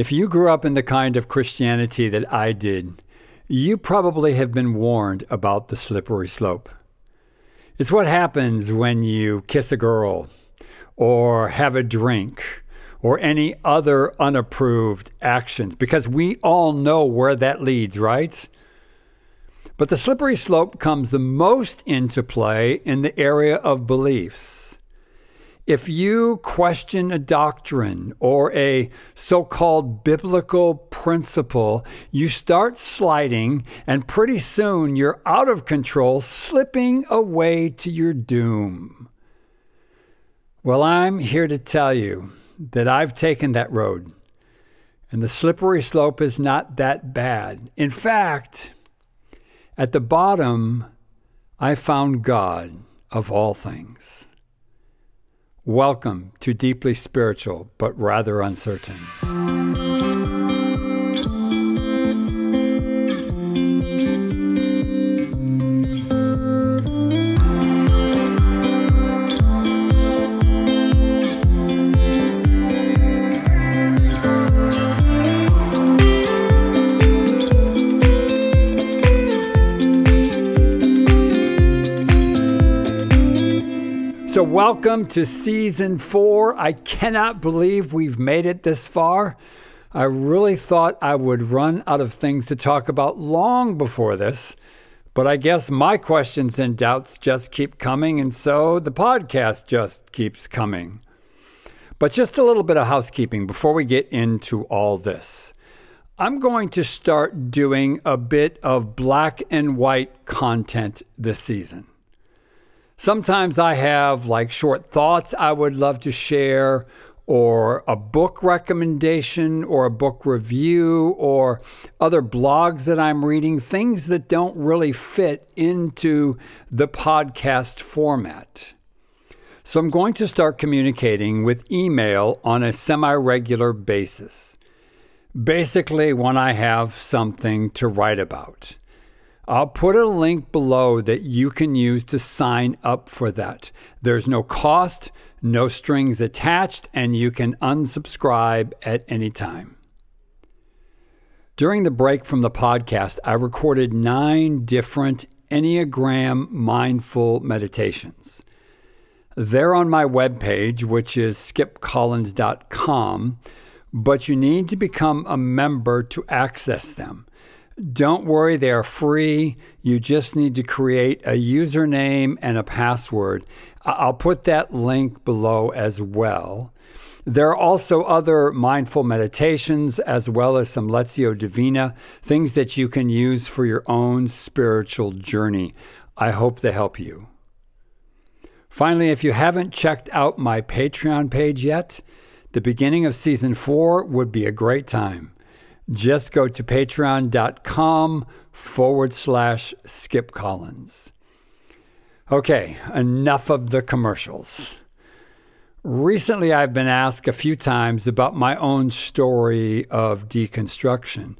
If you grew up in the kind of Christianity that I did, you probably have been warned about the slippery slope. It's what happens when you kiss a girl, or have a drink, or any other unapproved actions, because we all know where that leads, right? But the slippery slope comes the most into play in the area of beliefs. If you question a doctrine or a so called biblical principle, you start sliding, and pretty soon you're out of control, slipping away to your doom. Well, I'm here to tell you that I've taken that road, and the slippery slope is not that bad. In fact, at the bottom, I found God of all things. Welcome to Deeply Spiritual, but rather uncertain. So, welcome to season four. I cannot believe we've made it this far. I really thought I would run out of things to talk about long before this, but I guess my questions and doubts just keep coming, and so the podcast just keeps coming. But just a little bit of housekeeping before we get into all this. I'm going to start doing a bit of black and white content this season. Sometimes I have like short thoughts I would love to share, or a book recommendation, or a book review, or other blogs that I'm reading, things that don't really fit into the podcast format. So I'm going to start communicating with email on a semi regular basis. Basically, when I have something to write about. I'll put a link below that you can use to sign up for that. There's no cost, no strings attached, and you can unsubscribe at any time. During the break from the podcast, I recorded nine different Enneagram mindful meditations. They're on my webpage, which is skipcollins.com, but you need to become a member to access them. Don't worry, they are free. You just need to create a username and a password. I'll put that link below as well. There are also other mindful meditations as well as some Lectio Divina, things that you can use for your own spiritual journey. I hope they help you. Finally, if you haven't checked out my Patreon page yet, the beginning of season four would be a great time just go to patreon.com forward slash Skip Collins. Okay, enough of the commercials. Recently, I've been asked a few times about my own story of deconstruction,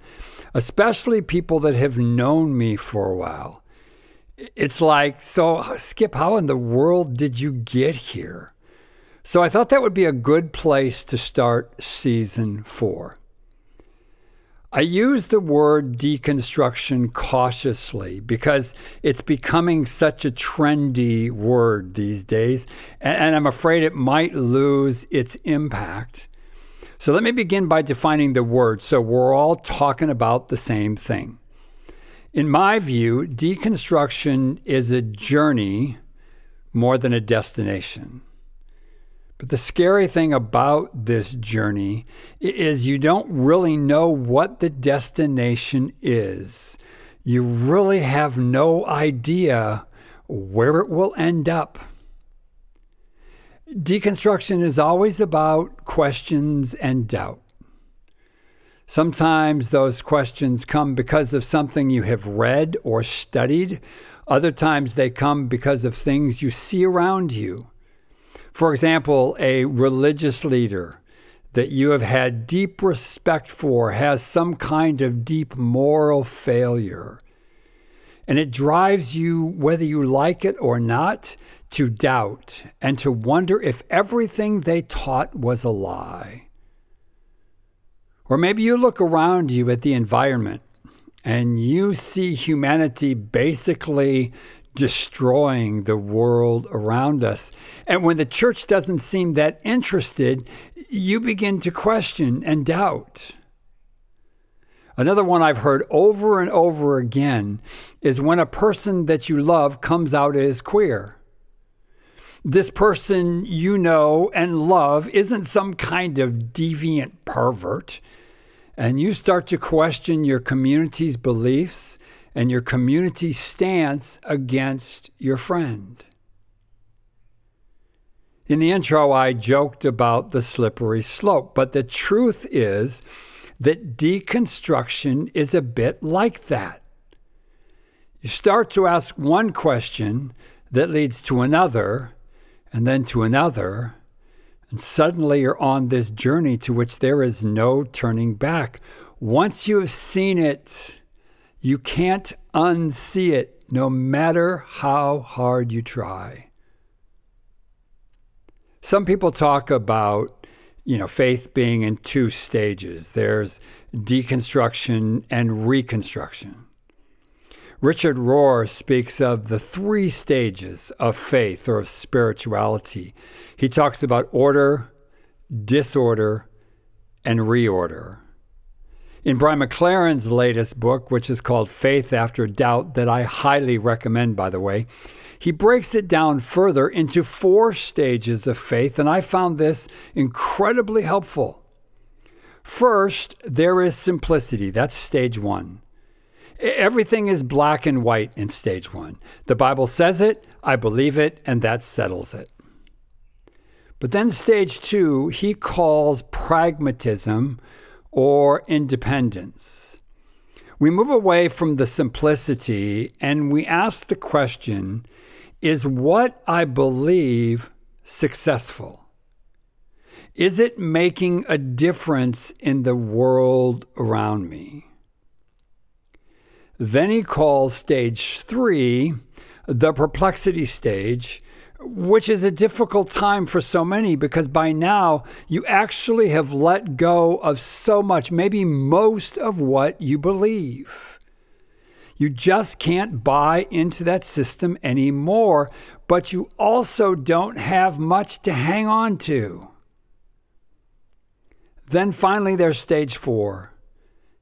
especially people that have known me for a while. It's like, so Skip, how in the world did you get here? So I thought that would be a good place to start season four. I use the word deconstruction cautiously because it's becoming such a trendy word these days, and I'm afraid it might lose its impact. So let me begin by defining the word so we're all talking about the same thing. In my view, deconstruction is a journey more than a destination. But the scary thing about this journey is you don't really know what the destination is. You really have no idea where it will end up. Deconstruction is always about questions and doubt. Sometimes those questions come because of something you have read or studied. Other times they come because of things you see around you. For example, a religious leader that you have had deep respect for has some kind of deep moral failure. And it drives you, whether you like it or not, to doubt and to wonder if everything they taught was a lie. Or maybe you look around you at the environment and you see humanity basically destroying the world around us. And when the church doesn't seem that interested, you begin to question and doubt. Another one I've heard over and over again is when a person that you love comes out as queer. This person you know and love isn't some kind of deviant pervert, and you start to question your community's beliefs and your community stance against your friend. In the intro, I joked about the slippery slope, but the truth is that deconstruction is a bit like that. You start to ask one question that leads to another, and then to another, and suddenly you're on this journey to which there is no turning back. Once you have seen it, you can't unsee it no matter how hard you try. Some people talk about, you know, faith being in two stages. There's deconstruction and reconstruction. Richard Rohr speaks of the three stages of faith or of spirituality. He talks about order, disorder, and reorder. In Brian McLaren's latest book, which is called Faith After Doubt, that I highly recommend, by the way, he breaks it down further into four stages of faith, and I found this incredibly helpful. First, there is simplicity. That's stage one. Everything is black and white in stage one. The Bible says it, I believe it, and that settles it. But then, stage two, he calls pragmatism or independence. We move away from the simplicity and we ask the question is what I believe successful? Is it making a difference in the world around me? Then he calls stage three the perplexity stage, which is a difficult time for so many because by now you actually have let go of so much, maybe most of what you believe. You just can't buy into that system anymore, but you also don't have much to hang on to. Then finally, there's stage four.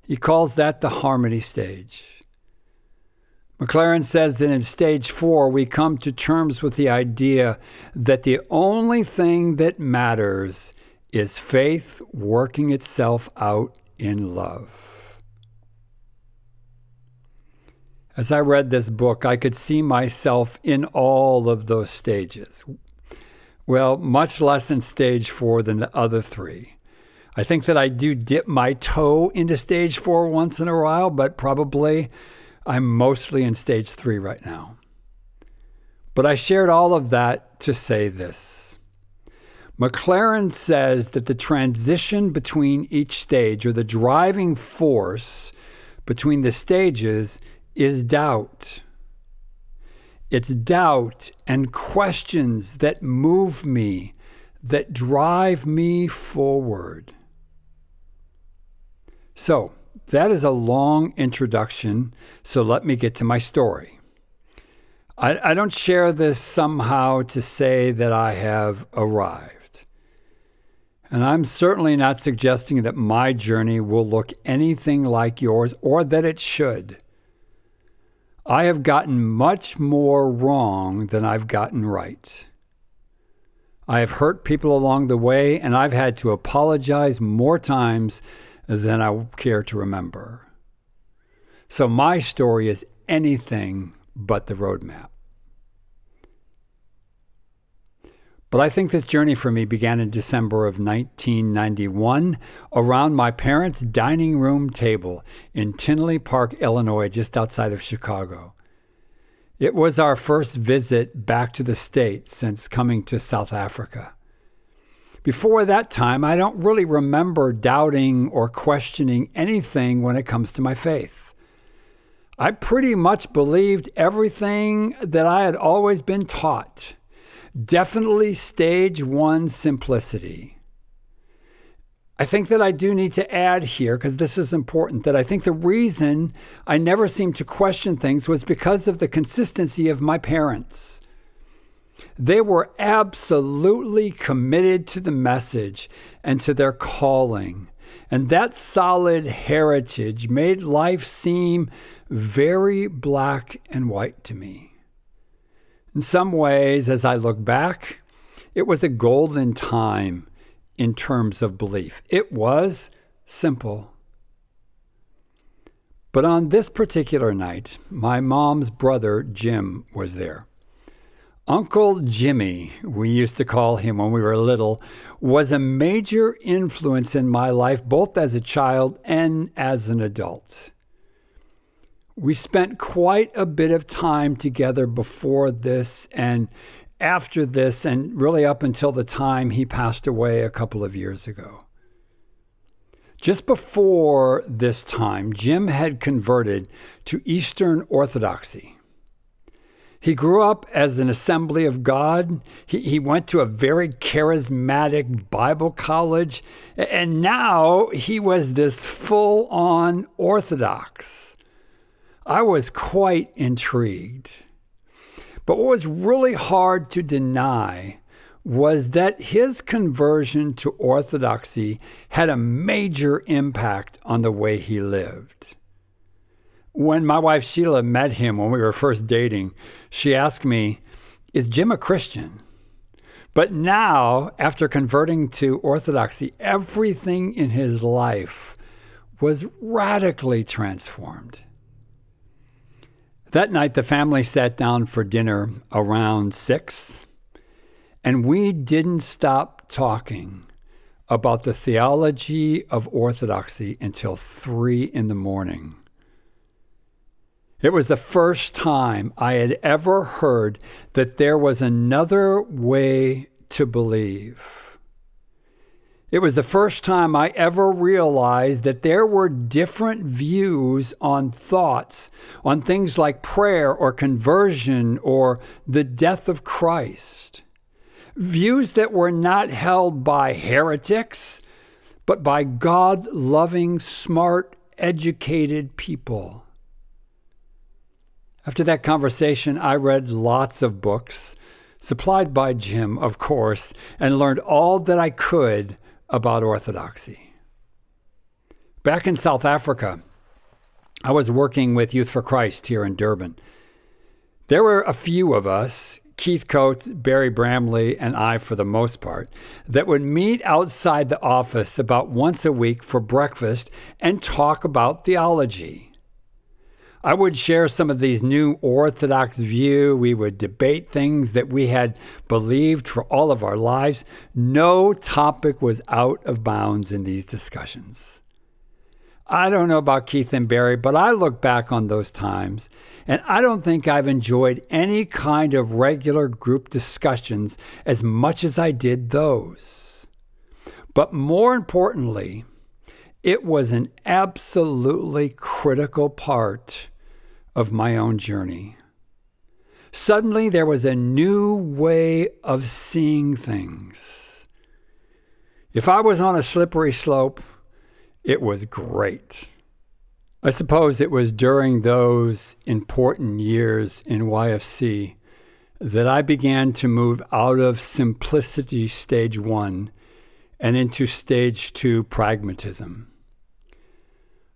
He calls that the harmony stage. McLaren says that in stage four, we come to terms with the idea that the only thing that matters is faith working itself out in love. As I read this book, I could see myself in all of those stages. Well, much less in stage four than the other three. I think that I do dip my toe into stage four once in a while, but probably I'm mostly in stage three right now. But I shared all of that to say this. McLaren says that the transition between each stage, or the driving force between the stages, is doubt. It's doubt and questions that move me, that drive me forward. So, that is a long introduction, so let me get to my story. I, I, don't share this somehow to say that I have arrived. And I'm certainly not suggesting that my journey will look anything like yours or that it should. I have gotten much more wrong than I've gotten right. I have hurt people along the way, and I've had to apologize more times than I care to remember. So my story is anything but the roadmap. But I think this journey for me began in December of 1991 around my parents' dining room table in Tinley Park, Illinois, just outside of Chicago. It was our first visit back to the States since coming to South Africa. Before that time, I don't really remember doubting or questioning anything when it comes to my faith. I pretty much believed everything that I had always been taught. Definitely stage one simplicity. I think that I do need to add here, because this is important, that I think the reason I never seemed to question things was because of the consistency of my parents. They were absolutely committed to the message and to their calling. And that solid heritage made life seem very black and white to me. In some ways, as I look back, it was a golden time in terms of belief. It was simple. But on this particular night, my mom's brother, Jim, was there. Uncle Jimmy, we used to call him when we were little, was a major influence in my life, both as a child and as an adult. We spent quite a bit of time together before this, and after this, and really up until the time he passed away a couple of years ago. Just before this time, Jim had converted to Eastern Orthodoxy. He grew up as an assembly of God. He, he went to a very charismatic Bible college. And now he was this full on Orthodox. I was quite intrigued. But what was really hard to deny was that his conversion to Orthodoxy had a major impact on the way he lived. When my wife Sheila met him when we were first dating, she asked me, Is Jim a Christian? But now, after converting to Orthodoxy, everything in his life was radically transformed. That night, the family sat down for dinner around six, and we didn't stop talking about the theology of orthodoxy until three in the morning. It was the first time I had ever heard that there was another way to believe. It was the first time I ever realized that there were different views on thoughts, on things like prayer or conversion or the death of Christ. Views that were not held by heretics, but by God loving, smart, educated people. After that conversation, I read lots of books, supplied by Jim, of course, and learned all that I could about orthodoxy. Back in South Africa, I was working with Youth for Christ here in Durban. There were a few of us, Keith Coates, Barry Bramley, and I for the most part, that would meet outside the office about once a week for breakfast and talk about theology. I would share some of these new orthodox view. We would debate things that we had believed for all of our lives. No topic was out of bounds in these discussions. I don't know about Keith and Barry, but I look back on those times and I don't think I've enjoyed any kind of regular group discussions as much as I did those. But more importantly, it was an absolutely critical part of my own journey. Suddenly, there was a new way of seeing things. If I was on a slippery slope, it was great. I suppose it was during those important years in YFC that I began to move out of simplicity stage one and into stage two pragmatism.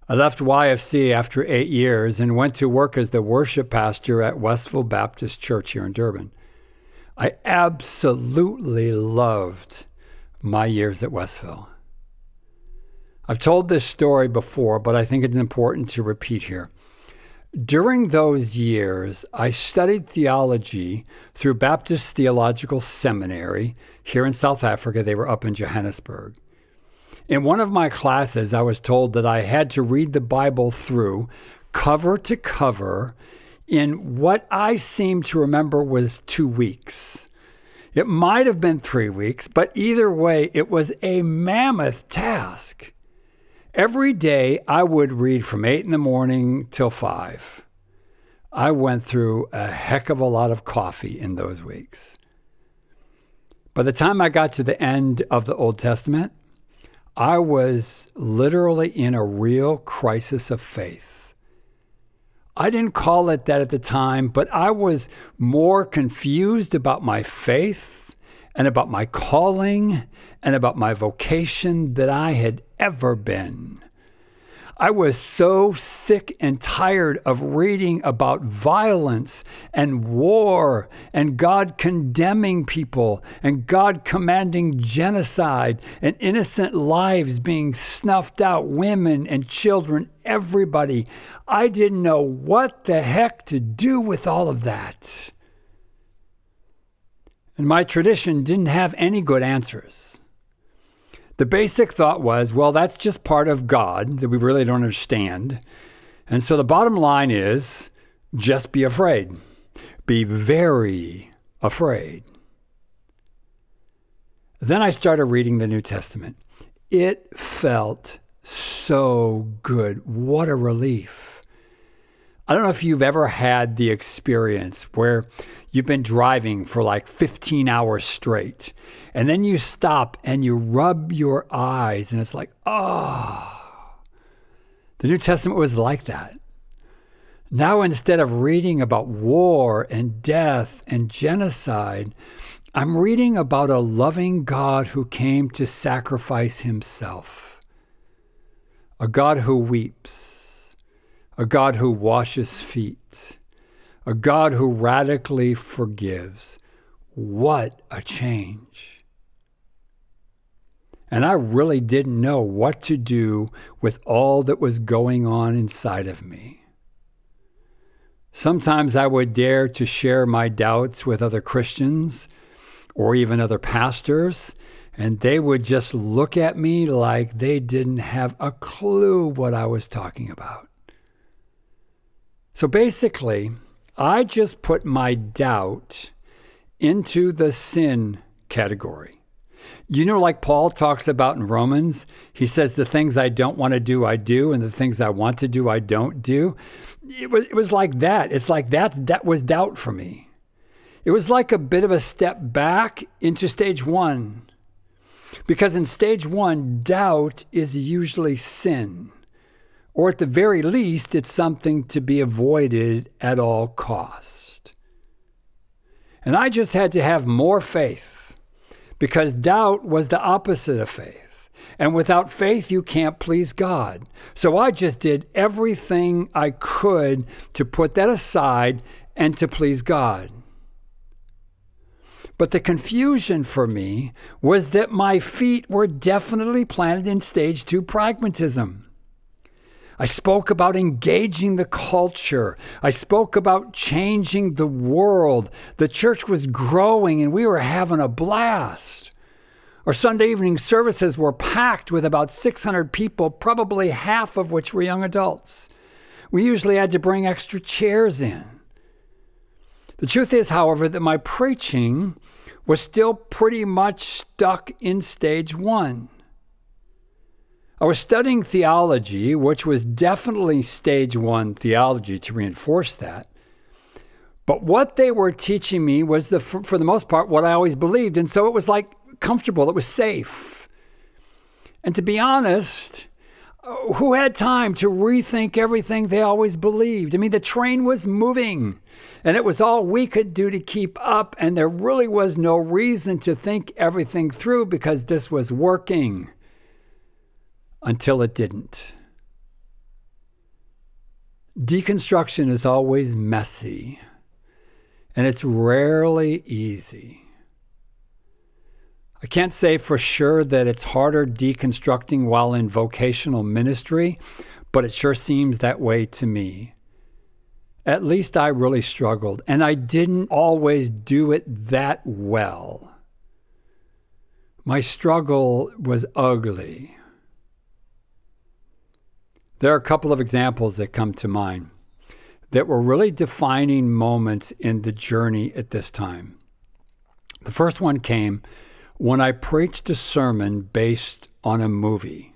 I left YFC after eight years and went to work as the worship pastor at Westville Baptist Church here in Durban. I absolutely loved my years at Westville. I've told this story before, but I think it's important to repeat here. During those years, I studied theology through Baptist Theological Seminary here in South Africa. They were up in Johannesburg. In one of my classes, I was told that I had to read the Bible through cover to cover in what I seem to remember was two weeks. It might have been three weeks, but either way, it was a mammoth task. Every day I would read from 8 in the morning till 5. I went through a heck of a lot of coffee in those weeks. By the time I got to the end of the Old Testament, I was literally in a real crisis of faith. I didn't call it that at the time, but I was more confused about my faith and about my calling and about my vocation than I had ever been. I was so sick and tired of reading about violence and war and God condemning people and God commanding genocide and innocent lives being snuffed out, women and children, everybody. I didn't know what the heck to do with all of that. And my tradition didn't have any good answers. The basic thought was, well, that's just part of God that we really don't understand. And so the bottom line is just be afraid. Be very afraid. Then I started reading the New Testament. It felt so good. What a relief. I don't know if you've ever had the experience where you've been driving for like 15 hours straight and then you stop and you rub your eyes, and it's like, oh. The New Testament was like that. Now, instead of reading about war and death and genocide, I'm reading about a loving God who came to sacrifice himself, a God who weeps, a God who washes feet, a God who radically forgives. What a change! And I really didn't know what to do with all that was going on inside of me. Sometimes I would dare to share my doubts with other Christians or even other pastors, and they would just look at me like they didn't have a clue what I was talking about. So basically, I just put my doubt into the sin category. You know, like Paul talks about in Romans, he says, The things I don't want to do, I do, and the things I want to do, I don't do. It was, it was like that. It's like that's, that was doubt for me. It was like a bit of a step back into stage one. Because in stage one, doubt is usually sin, or at the very least, it's something to be avoided at all cost. And I just had to have more faith because doubt was the opposite of faith. And without faith, you can't please God. So I just did everything I could to put that aside and to please God. But the confusion for me was that my feet were definitely planted in stage two pragmatism. I spoke about engaging the culture. I spoke about changing the world. The church was growing and we were having a blast. Our Sunday evening services were packed with about 600 people, probably half of which were young adults. We usually had to bring extra chairs in. The truth is, however, that my preaching was still pretty much stuck in stage one. I was studying theology, which was definitely stage one theology to reinforce that. But what they were teaching me was, the, for, for the most part, what I always believed. And so it was like comfortable, it was safe. And to be honest, uh, who had time to rethink everything they always believed? I mean, the train was moving and it was all we could do to keep up, and there really was no reason to think everything through because this was working until it didn't. Deconstruction is always messy, and it's rarely easy. I can't say for sure that it's harder deconstructing while in vocational ministry, but it sure seems that way to me. At least I really struggled, and I didn't always do it that well. My struggle was ugly. There are a couple of examples that come to mind that were really defining moments in the journey at this time. The first one came when I preached a sermon based on a movie.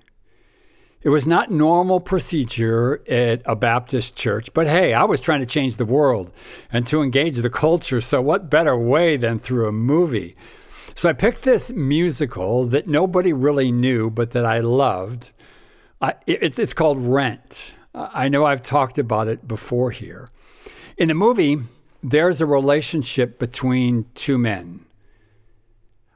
It was not normal procedure at a Baptist church, but hey, I was trying to change the world and to engage the culture, so what better way than through a movie? So I picked this musical that nobody really knew, but that I loved. I, it's, it's called Rent. I know I've talked about it before here. In the movie, there's a relationship between two men.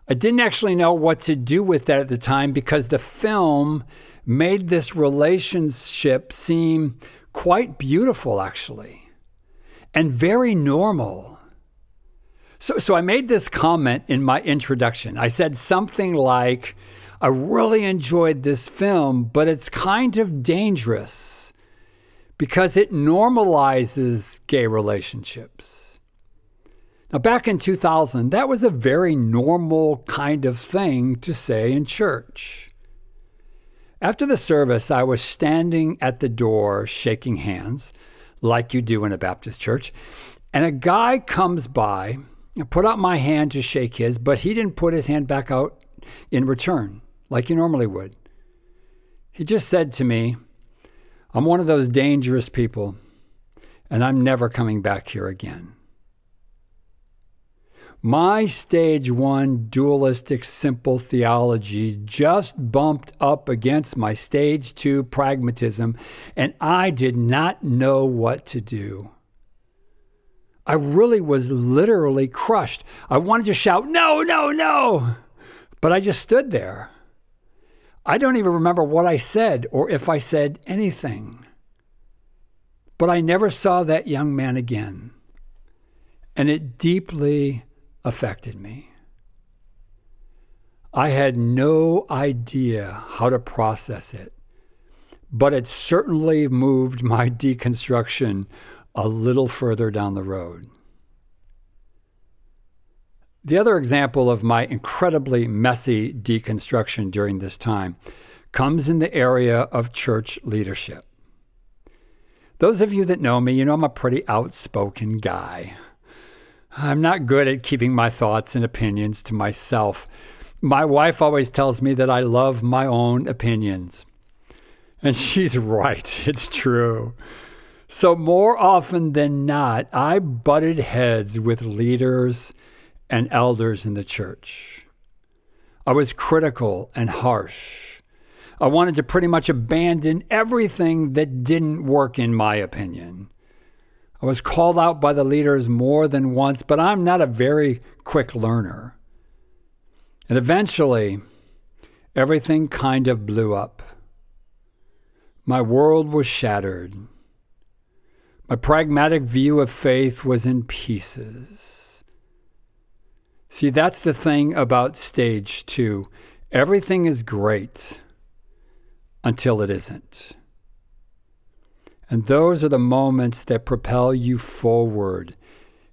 I didn't actually know what to do with that at the time because the film made this relationship seem quite beautiful, actually, and very normal. So, so I made this comment in my introduction. I said something like, I really enjoyed this film, but it's kind of dangerous because it normalizes gay relationships. Now, back in 2000, that was a very normal kind of thing to say in church. After the service, I was standing at the door shaking hands, like you do in a Baptist church, and a guy comes by. I put out my hand to shake his, but he didn't put his hand back out in return like you normally would. He just said to me, I'm one of those dangerous people, and I'm never coming back here again. My stage one dualistic simple theology just bumped up against my stage two pragmatism, and I did not know what to do. I really was literally crushed. I wanted to shout, No, no, no! But I just stood there. I don't even remember what I said or if I said anything. But I never saw that young man again, and it deeply affected me. I had no idea how to process it, but it certainly moved my deconstruction a little further down the road. The other example of my incredibly messy deconstruction during this time comes in the area of church leadership. Those of you that know me, you know I'm a pretty outspoken guy. I'm not good at keeping my thoughts and opinions to myself. My wife always tells me that I love my own opinions. And she's right, it's true. So, more often than not, I butted heads with leaders and elders in the church. I was critical and harsh. I wanted to pretty much abandon everything that didn't work, in my opinion. I was called out by the leaders more than once, but I'm not a very quick learner. And eventually, everything kind of blew up. My world was shattered. My pragmatic view of faith was in pieces. See, that's the thing about stage two. Everything is great until it isn't. And those are the moments that propel you forward.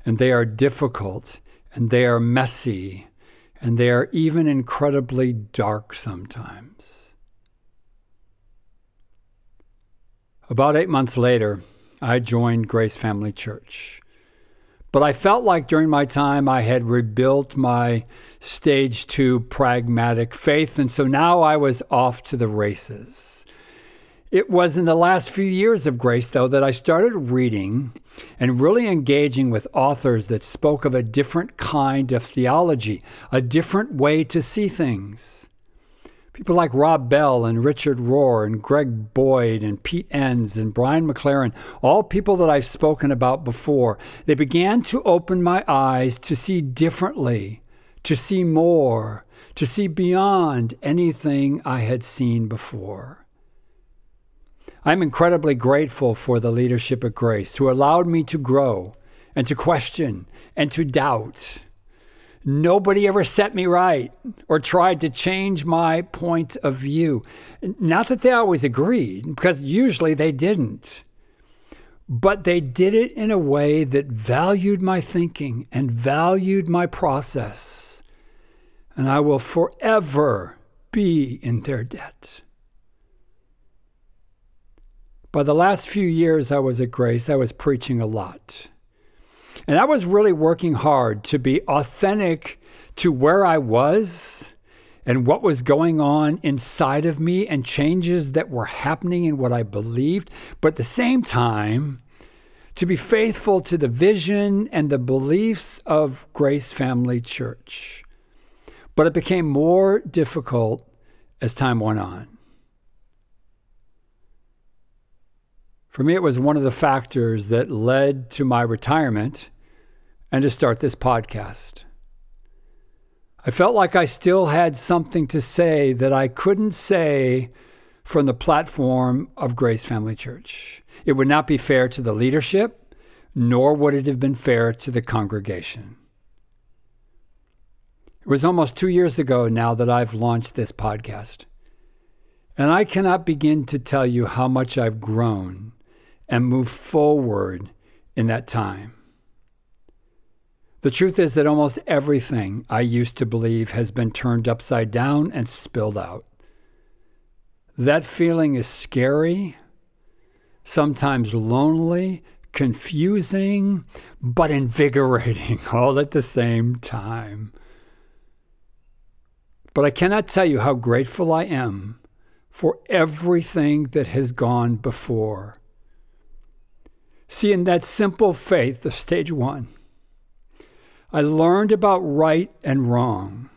And they are difficult and they are messy and they are even incredibly dark sometimes. About eight months later, I joined Grace Family Church. But I felt like during my time I had rebuilt my stage two pragmatic faith. And so now I was off to the races. It was in the last few years of grace, though, that I started reading and really engaging with authors that spoke of a different kind of theology, a different way to see things. People like Rob Bell and Richard Rohr and Greg Boyd and Pete Enns and Brian McLaren, all people that I've spoken about before, they began to open my eyes to see differently, to see more, to see beyond anything I had seen before. I'm incredibly grateful for the leadership of Grace who allowed me to grow and to question and to doubt Nobody ever set me right or tried to change my point of view. Not that they always agreed, because usually they didn't. But they did it in a way that valued my thinking and valued my process. And I will forever be in their debt. By the last few years I was at Grace, I was preaching a lot. And I was really working hard to be authentic to where I was and what was going on inside of me and changes that were happening in what I believed. But at the same time, to be faithful to the vision and the beliefs of Grace Family Church. but it became more difficult as time went on. For me, it was one of the factors that led to my retirement and to start this podcast. I felt like I still had something to say that I couldn't say from the platform of Grace Family Church. It would not be fair to the leadership, nor would it have been fair to the congregation. It was almost two years ago now that I've launched this podcast. And I cannot begin to tell you how much I've grown and moved forward in that time. The truth is that almost everything I used to believe has been turned upside down and spilled out. That feeling is scary, sometimes lonely, confusing, but invigorating all at the same time. But I cannot tell you how grateful I am for everything that has gone before. See, in that simple faith of stage one, I learned about right and wrong.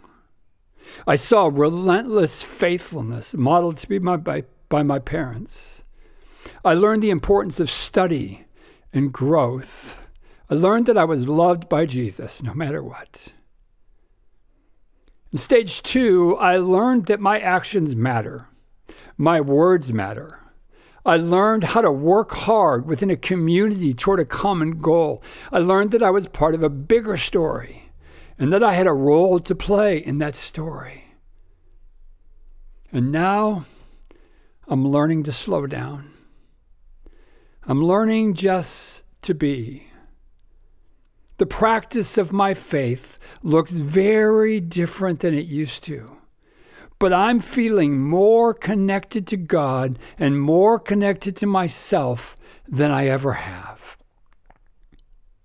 I saw relentless faithfulness modeled to me by, by, by my parents. I learned the importance of study and growth. I learned that I was loved by Jesus no matter what. In stage two, I learned that my actions matter, my words matter. I learned how to work hard within a community toward a common goal. I learned that I was part of a bigger story and that I had a role to play in that story. And now I'm learning to slow down. I'm learning just to be. The practice of my faith looks very different than it used to. But I'm feeling more connected to God and more connected to myself than I ever have.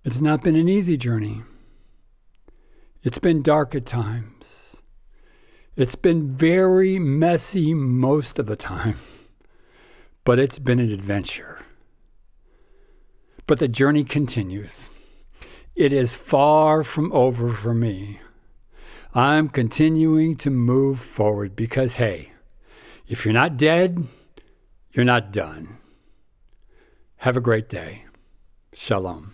It's not been an easy journey. It's been dark at times. It's been very messy most of the time, but it's been an adventure. But the journey continues. It is far from over for me. I'm continuing to move forward because, hey, if you're not dead, you're not done. Have a great day. Shalom.